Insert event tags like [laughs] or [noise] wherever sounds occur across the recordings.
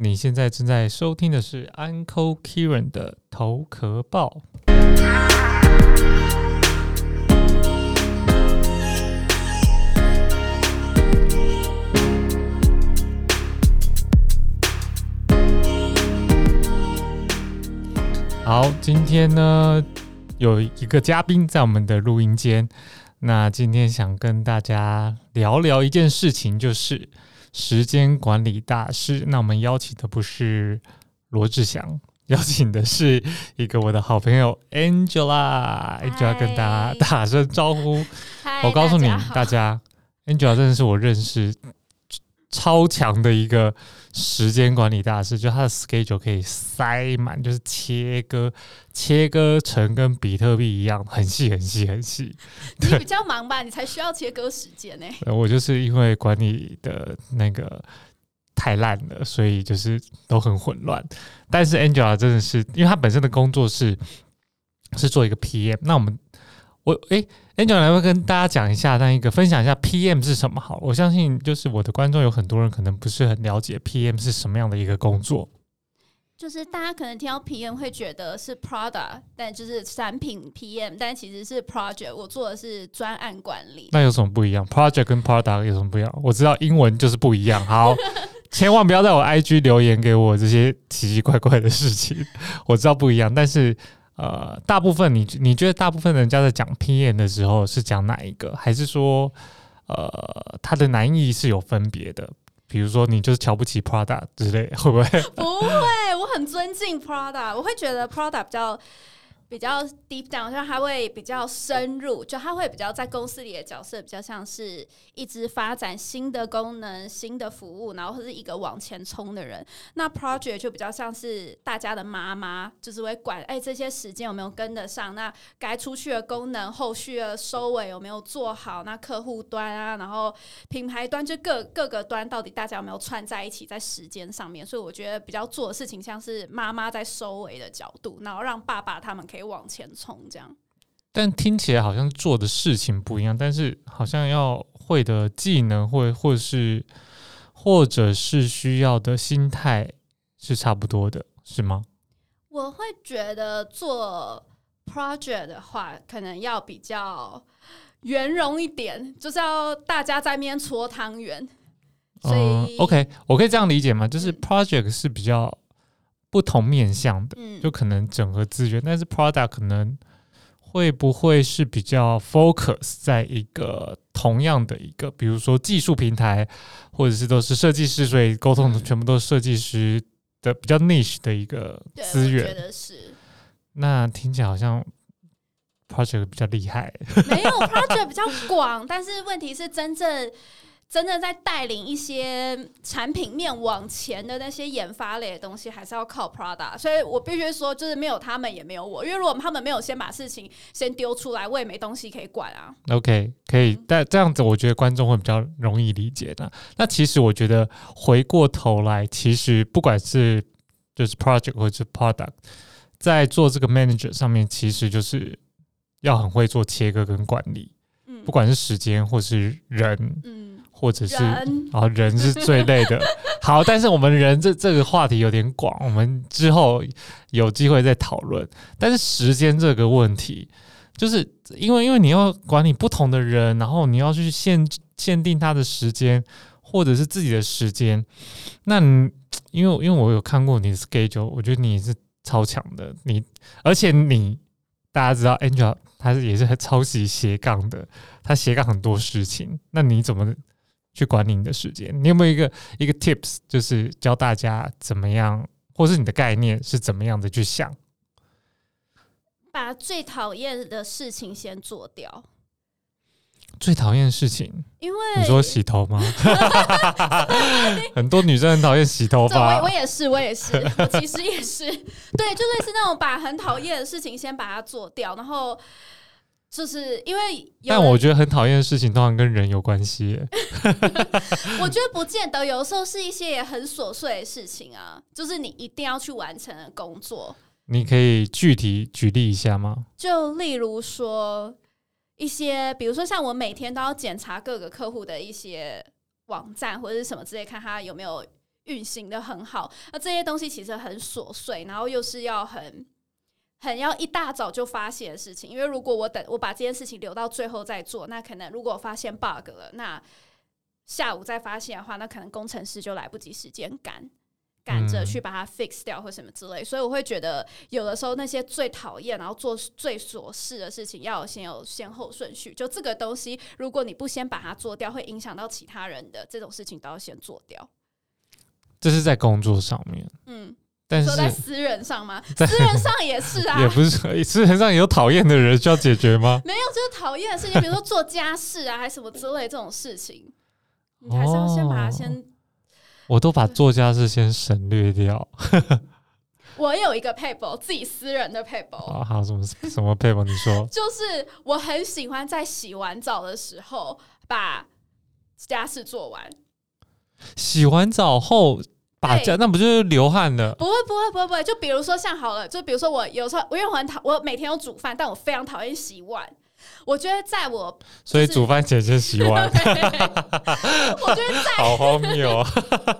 你现在正在收听的是 Uncle Kieran 的头壳报。好，今天呢有一个嘉宾在我们的录音间。那今天想跟大家聊聊一件事情，就是时间管理大师。那我们邀请的不是罗志祥，[laughs] 邀请的是一个我的好朋友 Angela。Angela 跟大家打声招呼。我告诉你，大家，Angela 真的是我认识。超强的一个时间管理大师，就他的 schedule 可以塞满，就是切割切割成跟比特币一样，很细很细很细。[laughs] 你比较忙吧，你才需要切割时间 [laughs] 呢。我就是因为管理的那个太烂了，所以就是都很混乱。但是 Angela 真的是，因为他本身的工作是是做一个 PM，那我们我哎。Angel 来会跟大家讲一下，那一个分享一下 PM 是什么？好，我相信就是我的观众有很多人可能不是很了解 PM 是什么样的一个工作。就是大家可能听到 PM 会觉得是 Product，但就是产品 PM，但其实是 Project。我做的是专案管理。那有什么不一样？Project 跟 Product 有什么不一样？我知道英文就是不一样。好，[laughs] 千万不要在我 IG 留言给我这些奇奇怪怪的事情。我知道不一样，但是。呃，大部分你你觉得大部分人家在讲 PM 的时候是讲哪一个？还是说，呃，它的难易是有分别的？比如说，你就是瞧不起 Prada 之类，会不会？不会，我很尊敬 Prada，我会觉得 Prada 比较。比较 deep down，就他会比较深入，就他会比较在公司里的角色，比较像是一直发展新的功能、新的服务，然后是一个往前冲的人。那 project 就比较像是大家的妈妈，就是会管哎这些时间有没有跟得上，那该出去的功能后续的收尾有没有做好？那客户端啊，然后品牌端就各各个端到底大家有没有串在一起在时间上面？所以我觉得比较做的事情像是妈妈在收尾的角度，然后让爸爸他们可以。往前冲，这样。但听起来好像做的事情不一样，但是好像要会的技能，或或是或者是需要的心态是差不多的，是吗？我会觉得做 project 的话，可能要比较圆融一点，就是要大家在面搓汤圆。所以，OK，我可以这样理解吗？就是 project 是比较。不同面向的，就可能整合资源，但是 product 可能会不会是比较 focus 在一个同样的一个，比如说技术平台，或者是都是设计师，所以沟通的全部都是设计师的比较 niche 的一个资源。觉得是。那听起来好像 project 比较厉害。没有 project 比较广，但是问题是真正。真的在带领一些产品面往前的那些研发类的东西，还是要靠 Prada。所以我必须说，就是没有他们，也没有我。因为如果他们没有先把事情先丢出来，我也没东西可以管啊。OK，可以，但这样子我觉得观众会比较容易理解的。那其实我觉得回过头来，其实不管是就是 Project 或者是 Product，在做这个 Manager 上面，其实就是要很会做切割跟管理。嗯，不管是时间或是人，嗯。或者是啊，人是最累的。[laughs] 好，但是我们人这这个话题有点广，我们之后有机会再讨论。但是时间这个问题，就是因为因为你要管理不同的人，然后你要去限限定他的时间，或者是自己的时间。那你因为因为我有看过你的 schedule，我觉得你是超强的。你而且你大家知道，Angel 他是也是抄袭斜杠的，他斜杠很多事情。那你怎么？去管理你的时间，你有没有一个一个 tips，就是教大家怎么样，或是你的概念是怎么样的去想？把最讨厌的事情先做掉。最讨厌的事情，因为你说洗头吗？[laughs] [laughs] 很多女生很讨厌洗头发，我我也是，我也是，我其实也是，对，就类似那种把很讨厌的事情先把它做掉，然后。就是因为，但我觉得很讨厌的事情，通常跟人有关系。[laughs] 我觉得不见得，有的时候是一些也很琐碎的事情啊，就是你一定要去完成的工作。你可以具体举例一下吗？就例如说一些，比如说像我每天都要检查各个客户的一些网站或者是什么之类，看他有没有。运行的很好。那这些东西其实很琐碎，然后又是要很很要一大早就发现的事情。因为如果我等我把这件事情留到最后再做，那可能如果发现 bug 了，那下午再发现的话，那可能工程师就来不及时间赶。赶着去把它 fix 掉或什么之类，所以我会觉得有的时候那些最讨厌然后做最琐事的事情，要先有先后顺序。就这个东西，如果你不先把它做掉，会影响到其他人的这种事情，都要先做掉。这是在工作上面，嗯，但是说在私人上吗？[laughs] 私人上也是啊，[laughs] 也不是私人上有讨厌的人需要解决吗？[laughs] 没有，就是讨厌的事情，比如说做家事啊，还是什么之类这种事情，你还是要先把它先。我都把做家事先省略掉。我有一个 paper，自己私人的 paper。啊，好，什么什么 paper？你说。就是我很喜欢在洗完澡的时候把家事做完。洗完澡后把家，那不就是流汗的？不会，不会，不会，不会。就比如说像好了，就比如说我有时候，我因为我很讨，我每天有煮饭，但我非常讨厌洗碗。我觉得在我，所以煮饭前先洗碗。[laughs] 我觉得在好荒谬，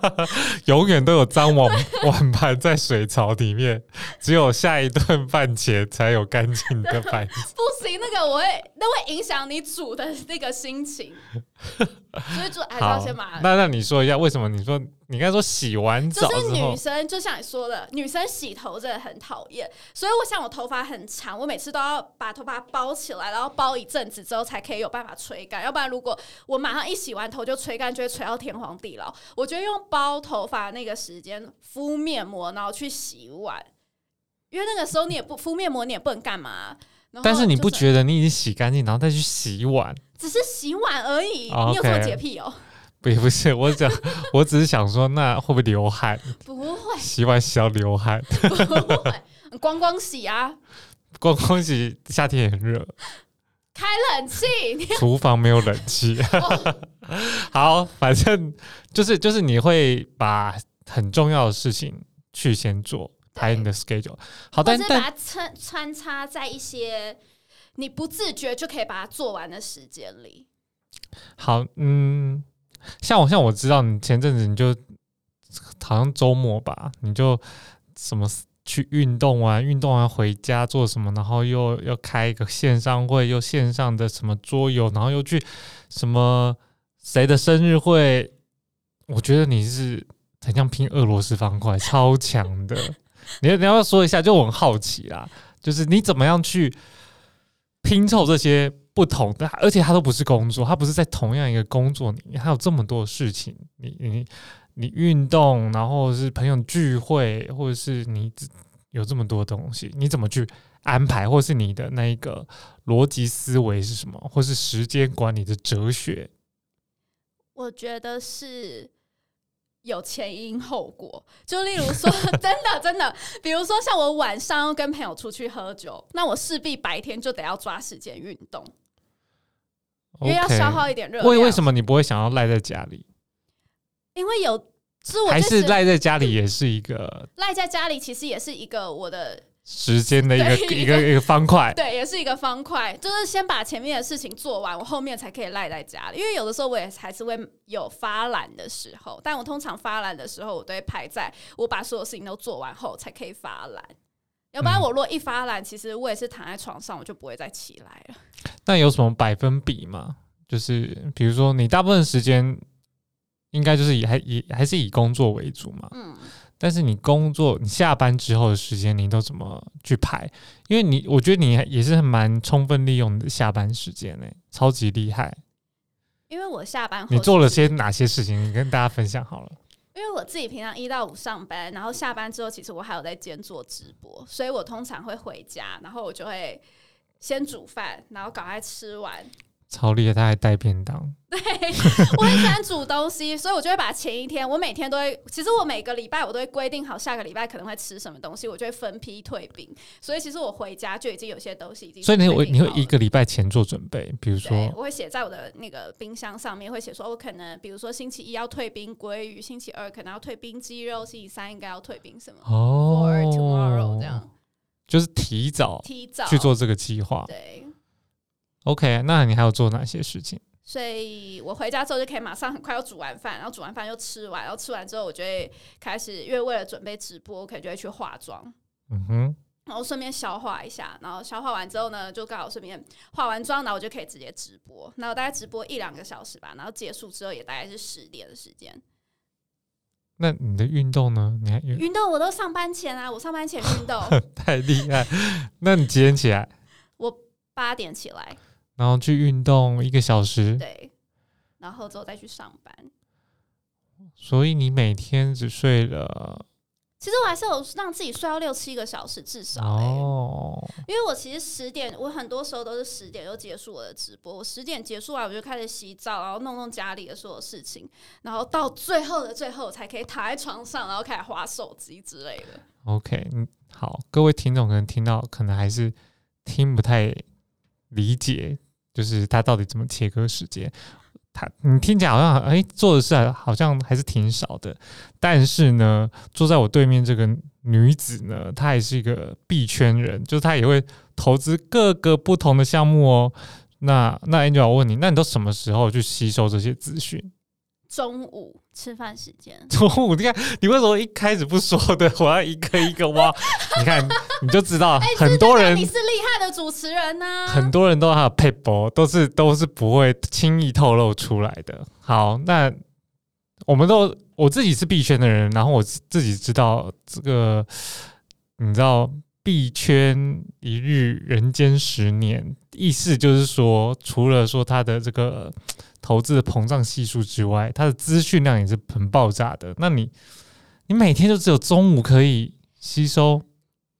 [laughs] 永远都有脏碗碗盘在水槽里面，只有下一顿饭前才有干净的 [laughs] 盘子。不行，那个我会，那会影响你煮的那个心情。[laughs] 所以就还是要先把。那那你说一下，为什么你说？你刚才说洗完澡就是女生，就像你说的，女生洗头真的很讨厌。所以我想，我头发很长，我每次都要把头发包起来，然后包一阵子之后才可以有办法吹干。要不然，如果我马上一洗完头就吹干，就会吹到天荒地老。我觉得用包头发那个时间敷面膜，然后去洗碗，因为那个时候你也不敷面膜，你也不能干嘛。但是你不觉得你已经洗干净，然后再去洗碗，只是洗碗而已？你有什么洁癖哦？不不是，我讲，[laughs] 我只是想说，那会不会流汗？不会，洗碗洗要流汗。不会，[laughs] 光光洗啊。光光洗，夏天也很热。开冷气。[laughs] 厨房没有冷气。好，反正就是就是你会把很重要的事情去先做，排你的 schedule。好，但是把它穿穿插在一些你不自觉就可以把它做完的时间里。好，嗯。像我像我知道你前阵子你就好像周末吧，你就什么去运动完，运动完回家做什么，然后又要开一个线上会，又线上的什么桌游，然后又去什么谁的生日会？我觉得你是很像拼俄罗斯方块，超强的。你你要说一下，就我很好奇啦，就是你怎么样去拼凑这些？不同的，而且他都不是工作，他不是在同样一个工作里面，还有这么多事情。你你你运动，然后是朋友聚会，或者是你有这么多东西，你怎么去安排，或是你的那一个逻辑思维是什么，或是时间管理的哲学？我觉得是。有前因后果，就例如说，[laughs] 真的真的，比如说像我晚上要跟朋友出去喝酒，那我势必白天就得要抓时间运动，因为要消耗一点热量。为为什么你不会想要赖在家里？因为有，是我还是赖在家里也是一个赖在家里，其实也是一个我的。时间的一个一个一个方块，对，也是一个方块，就是先把前面的事情做完，我后面才可以赖在家里。因为有的时候我也还是会有发懒的时候，但我通常发懒的时候，我都会排在我把所有事情都做完后才可以发懒。要不然我如果一发懒，其实我也是躺在床上，我就不会再起来了。那有什么百分比吗？就是比如说，你大部分时间应该就是以还以还是以工作为主嘛？嗯。但是你工作，你下班之后的时间，你都怎么去排？因为你，我觉得你也是蛮充分利用你的下班时间嘞，超级厉害。因为我下班后，你做了些哪些事情？你跟大家分享好了。因为我自己平常一到五上班，然后下班之后，其实我还有在兼做直播，所以我通常会回家，然后我就会先煮饭，然后赶快吃完。超厉害，他还带便当。对，我很喜欢煮东西，所以我就会把前一天，我每天都会，其实我每个礼拜我都会规定好下个礼拜可能会吃什么东西，我就会分批退冰。所以其实我回家就已经有些东西已经。所以你会你会一个礼拜前做准备，比如说，我会写在我的那个冰箱上面，会写说我可能比如说星期一要退冰鲑鱼，星期二可能要退冰鸡肉，星期三应该要退冰什么哦 tomorrow 这样，就是提早提早去做这个计划。对。OK，那你还要做哪些事情？所以我回家之后就可以马上很快又煮完饭，然后煮完饭又吃完，然后吃完之后我就会开始，因为为了准备直播，我可能就会去化妆，嗯哼，然后顺便消化一下，然后消化完之后呢，就刚好顺便化完妆，然后我就可以直接直播，然后大概直播一两个小时吧，然后结束之后也大概是十点的时间。那你的运动呢？你还运运动我都上班前啊，我上班前运动，[laughs] 太厉害。那你几点起来？我八点起来，然后去运动一个小时，对，然后之后再去上班。所以你每天只睡了其实我还是有让自己睡到六七个小时至少、欸，哦，因为我其实十点，我很多时候都是十点就结束我的直播。我十点结束完，我就开始洗澡，然后弄弄家里的所有事情，然后到最后的最后，我才可以躺在床上，然后开始划手机之类的。OK，嗯，好，各位听众可能听到，可能还是听不太理解，就是他到底怎么切割时间。他你听起来好像哎、做的事好像还是挺少的，但是呢，坐在我对面这个女子呢，她也是一个币圈人，就是她也会投资各个不同的项目哦。那那 Angel，我问你，那你都什么时候去吸收这些资讯？中午吃饭时间，[laughs] 中午，你看你为什么一开始不说的？我要一个一个挖。[laughs] 你看，你就知道很多人你是厉害的主持人呐、很多人都还有配博，都是都是不会轻易透露出来的。好，那我们都我自己是币圈的人，然后我自自己知道这个，你知道币圈一日人间十年，意思就是说，除了说他的这个投资的膨胀系数之外，它的资讯量也是很爆炸的。那你你每天就只有中午可以吸收。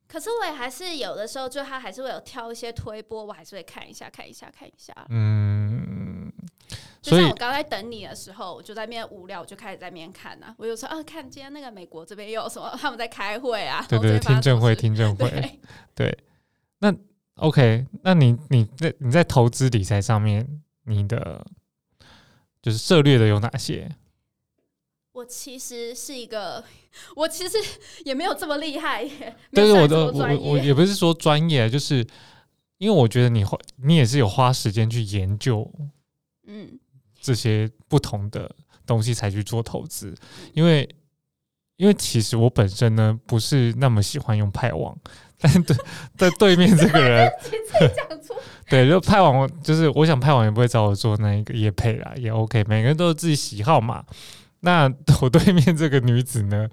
可是我也还是有的时候，就他还是会有挑一些推播，我还是会看一下，看一下，看一下。嗯，所以就像我刚才等你的时候，我就在那边无聊，我就开始在那边看啊。我有时候啊，看今天那个美国这边又有什么，他们在开会啊，对对，听证会，听证会，对，对。那 OK，那你你在你在投资理财上面，你的就是涉略的有哪些？我其实是一个，[laughs] 我其实也没有这么厉害耶，但是我的我我我。也不是说专业，就是因为我觉得你花你也是有花时间去研究嗯，这些不同的东西才去做投资，因为因为其实我本身呢不是那么喜欢用派网，但对在对面这个人 [laughs] [laughs] 对，就派网就是我想派网也不会找我做那一个业配啦，也 OK，每个人都有自己喜好嘛。那我对面这个女子呢，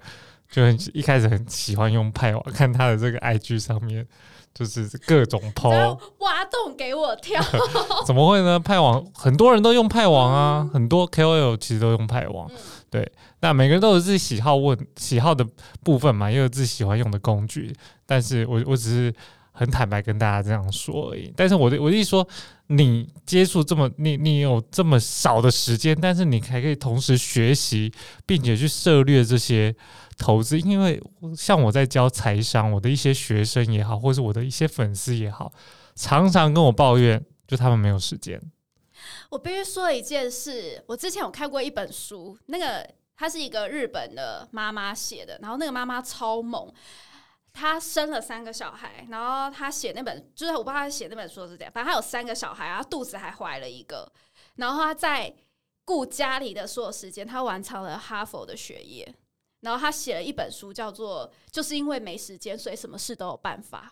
就很一开始很喜欢用派网，看她的这个 IG 上面就是各种然 PO，挖洞给我跳。[laughs] 怎么会呢？派网很多人都用派网啊，很多 KOL 其实都用派网。嗯对，那每个人都有自己喜好问喜好的部分嘛，也有自己喜欢用的工具。但是我我只是很坦白跟大家这样说而已。但是我的我的意思说，你接触这么你你有这么少的时间，但是你还可以同时学习，并且去涉猎这些投资。因为像我在教财商，我的一些学生也好，或是我的一些粉丝也好，常常跟我抱怨，就他们没有时间。我必须说一件事，我之前有看过一本书，那个她是一个日本的妈妈写的，然后那个妈妈超猛。她生了三个小孩，然后她写那本，就是我不知道她写那本书是怎样，反正她有三个小孩，然后肚子还怀了一个，然后她在顾家里的所有时间，她完成了哈佛的学业，然后她写了一本书，叫做《就是因为没时间，所以什么事都有办法》，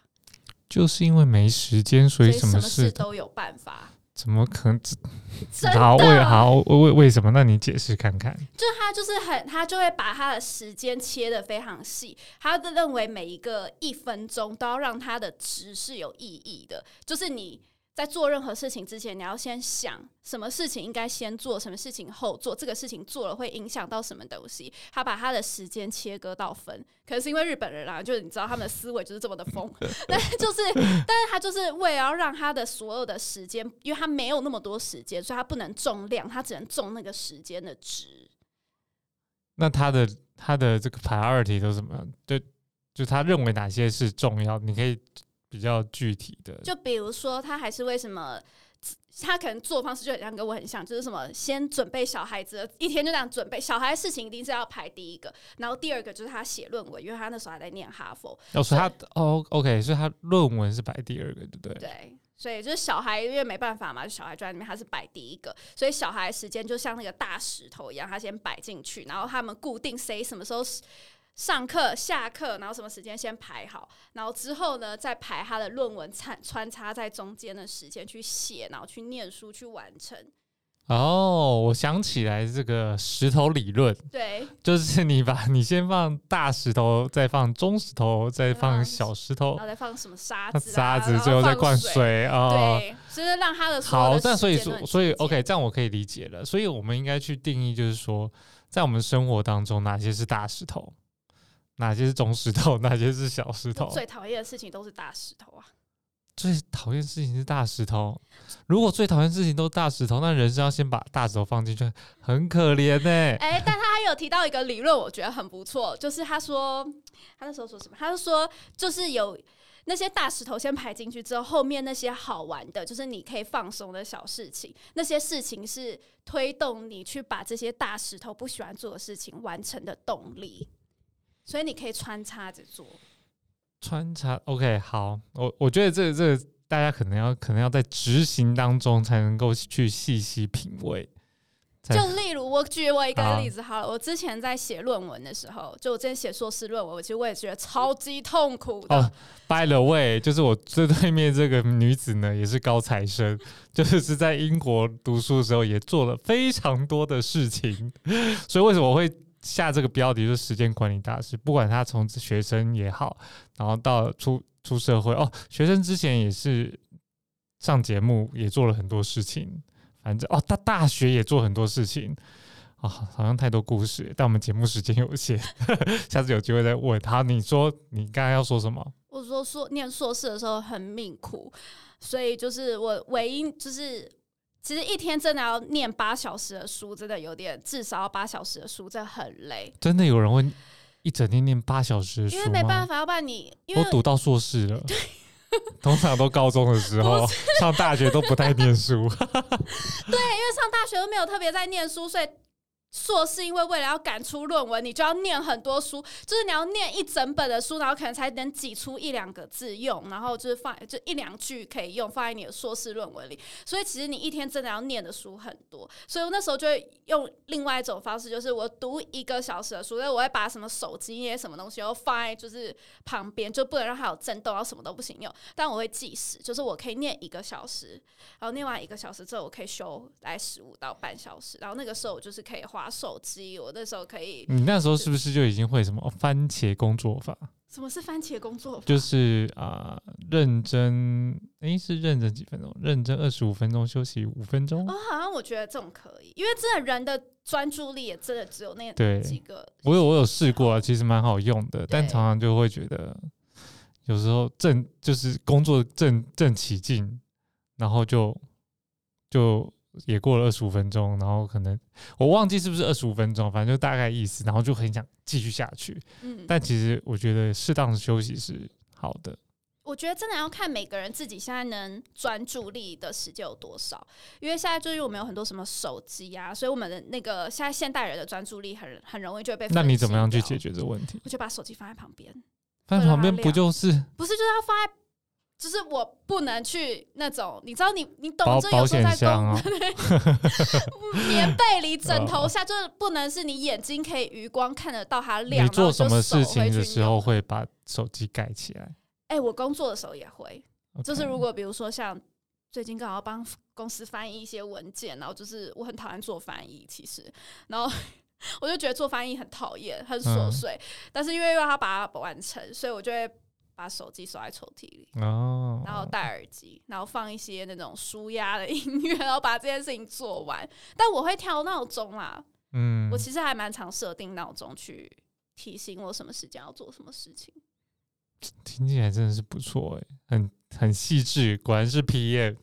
就是因为没时间，所以什么事都有办法。怎么可能？真好，为的，好为为为什么？那你解释看看。就他就是很，他就会把他的时间切的非常细，他的认为每一个一分钟都要让他的值是有意义的，就是你。在做任何事情之前，你要先想什么事情应该先做，什么事情后做。这个事情做了会影响到什么东西？他把他的时间切割到分，可能是因为日本人啊，就是你知道他们的思维就是这么的疯，[laughs] 但是就是，但是他就是为了要让他的所有的时间，因为他没有那么多时间，所以他不能重量，他只能重那个时间的值。那他的他的这个 priority 都怎么样？就就他认为哪些是重要？你可以比较具体的。就比如说，他还是为什么？他可能做方式就很像跟我很像，就是什么先准备小孩子，一天就这样准备小孩的事情，一定是要排第一个，然后第二个就是他写论文，因为他那时候还在念哈佛，所以他哦，OK，所以他论文是排第二个，对不对？对，所以就是小孩，因为没办法嘛，就小孩就在里面，他是摆第一个，所以小孩时间就像那个大石头一样，他先摆进去，然后他们固定谁什么时候上课、下课，然后什么时间先排好，然后之后呢再排他的论文穿穿插在中间的时间去写，然后去念书去完成。哦，我想起来这个石头理论，对，就是你把你先放大石头，再放中石头，再放小石头然，后再放什么沙子、啊，沙子，最后再灌水。水啊。对，就是让他的好，的那所以所以 OK，这样我可以理解了。所以我们应该去定义，就是说，在我们生活当中，哪些是大石头，哪些是中石头，哪些是小石头。最讨厌的事情都是大石头啊！最讨厌事情是大石头。如果最讨厌事情都是大石头，那人生要先把大石头放进去，很可怜呢、哎、但他还有提到一个理论，我觉得很不错，就是他说他那时候说什么？他就说就是有那些大石头先排进去之后，后面那些好玩的，就是你可以放松的小事情，那些事情是推动你去把这些大石头不喜欢做的事情完成的动力，所以你可以穿插着做。穿插 OK，好，我我觉得这个这个大家可能要可能要在执行当中才能够去细细品味。就例如，我举我一个例子好了，我之前在写论文的时候，就我之前写硕士论文，我其实我也觉得超级痛苦的。哦 By the way，就是我最对面这个女子呢，也是高材生，[laughs] 就是是在英国读书的时候也做了非常多的事情，所以为什么我会下这个标题是时间管理大师？不管他从学生也好，然后到出出社会哦，学生之前也是上节目，也做了很多事情，反正哦，他大学也做很多事情。哦，好像太多故事，但我们节目时间有限，[laughs] 下次有机会再问。他，你说你刚刚要说什么？我说硕念硕士的时候很命苦，所以就是我唯一就是，其实一天真的要念八小时的书，真的有点至少要八小时的书，真的很累，真的有人会一整天念八小时的书因为没办？法，要不然你因为我读到硕士了，[laughs] 通常都高中的时候，上大学都不太念书。[laughs] 对因为上大学都没有特别在念书，所以。硕士因为为了要赶出论文，你就要念很多书，就是你要念一整本的书，然后可能才能挤出一两个字用，然后就是放就一两句可以用放在你的硕士论文里。所以其实你一天真的要念的书很多，所以我那时候就会用另外一种方式，就是我读一个小时的书，所以我会把什么手机什么东西都放在就是旁边，就不能让它有震动，然后什么都不行用。但我会计时，就是我可以念一个小时，然后念完一个小时之后，我可以休来十五到半小时，然后那个时候我就是可以划手机，我那时候可以你那时候是不是就已经会什么哦番茄工作法？什么是番茄工作法？就是啊、认真，诶，是认真几分钟？认真二十五分钟，休息五分钟。哦，好像我觉得这种可以，因为真的人的专注力也真的只有那对几个。我有我有试过啊，其实蛮好用的，但常常就会觉得有时候正就是工作正正起劲，然后就就也过了二十五分钟，然后可能我忘记是不是二十五分钟，反正就大概意思，然后就很想继续下去。嗯，但其实我觉得适当的休息是好的。我觉得真的要看每个人自己现在能专注力的时间有多少，因为现在就是我们有很多什么手机啊，所以我们的那个现在现代人的专注力很很容易就会被。那你怎么样去解？决这个问题？我就把手机放在旁边，放在旁边不就是不是就是要放在，就是我不能去那种，你知道你你懂保这有时候在箱啊？[laughs] 棉被里、枕头下，就是不能是你眼睛可以余光看得到它亮。你做什么事情的时候？会把手机盖起来？哎、我工作的时候也会，就是如果比如说像最近刚好帮公司翻译一些文件，然后就是我很讨厌做翻译，其实，然后 [laughs] 我就觉得做翻译很讨厌，很琐嗯碎，但是因为要他把它完成，所以我就会把手机收在抽屉里。哦，然后戴耳机，然后放一些那种舒压的音乐，然后把这件事情做完。但我会调闹钟啦，嗯我其实还蛮常设定闹钟去提醒我什么时间要做什么事情。听起来真的是不错哎，很很细致，果然是 PM，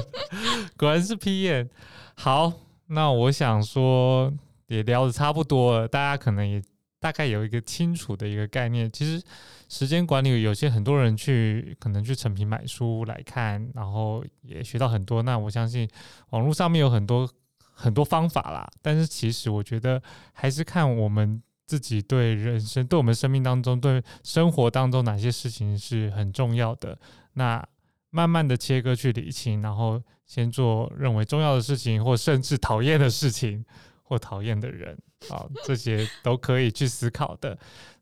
[laughs] 果然是 PM。好，那我想说也聊的差不多了，大家可能也大概有一个清楚的一个概念。其实时间管理有些很多人去可能去成品买书来看，然后也学到很多。那我相信网络上面有很多很多方法啦，但是其实我觉得还是看我们。自己对人生、对我们生命当中、对生活当中哪些事情是很重要的，那慢慢的切割去理清，然后先做认为重要的事情，或甚至讨厌的事情，或讨厌的人，好，这些都可以去思考的。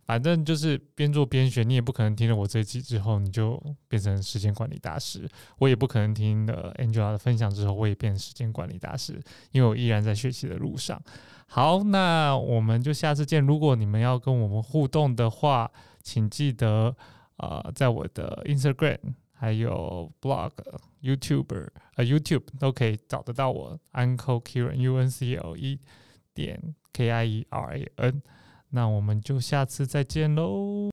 反正就是边做边学，你也不可能听了我这一集之后你就变成时间管理大师，我也不可能听了 Angela 的分享之后我也变成时间管理大师，因为我依然在学习的路上。好，那我们就下次见。如果你们要跟我们互动的话，请记得呃，在我的 Instagram、还有 Blog、YouTuber 呃 YouTube 都可以找得到我 Uncle Kieran U N C L E 点 K I E R A N。那我们就下次再见喽。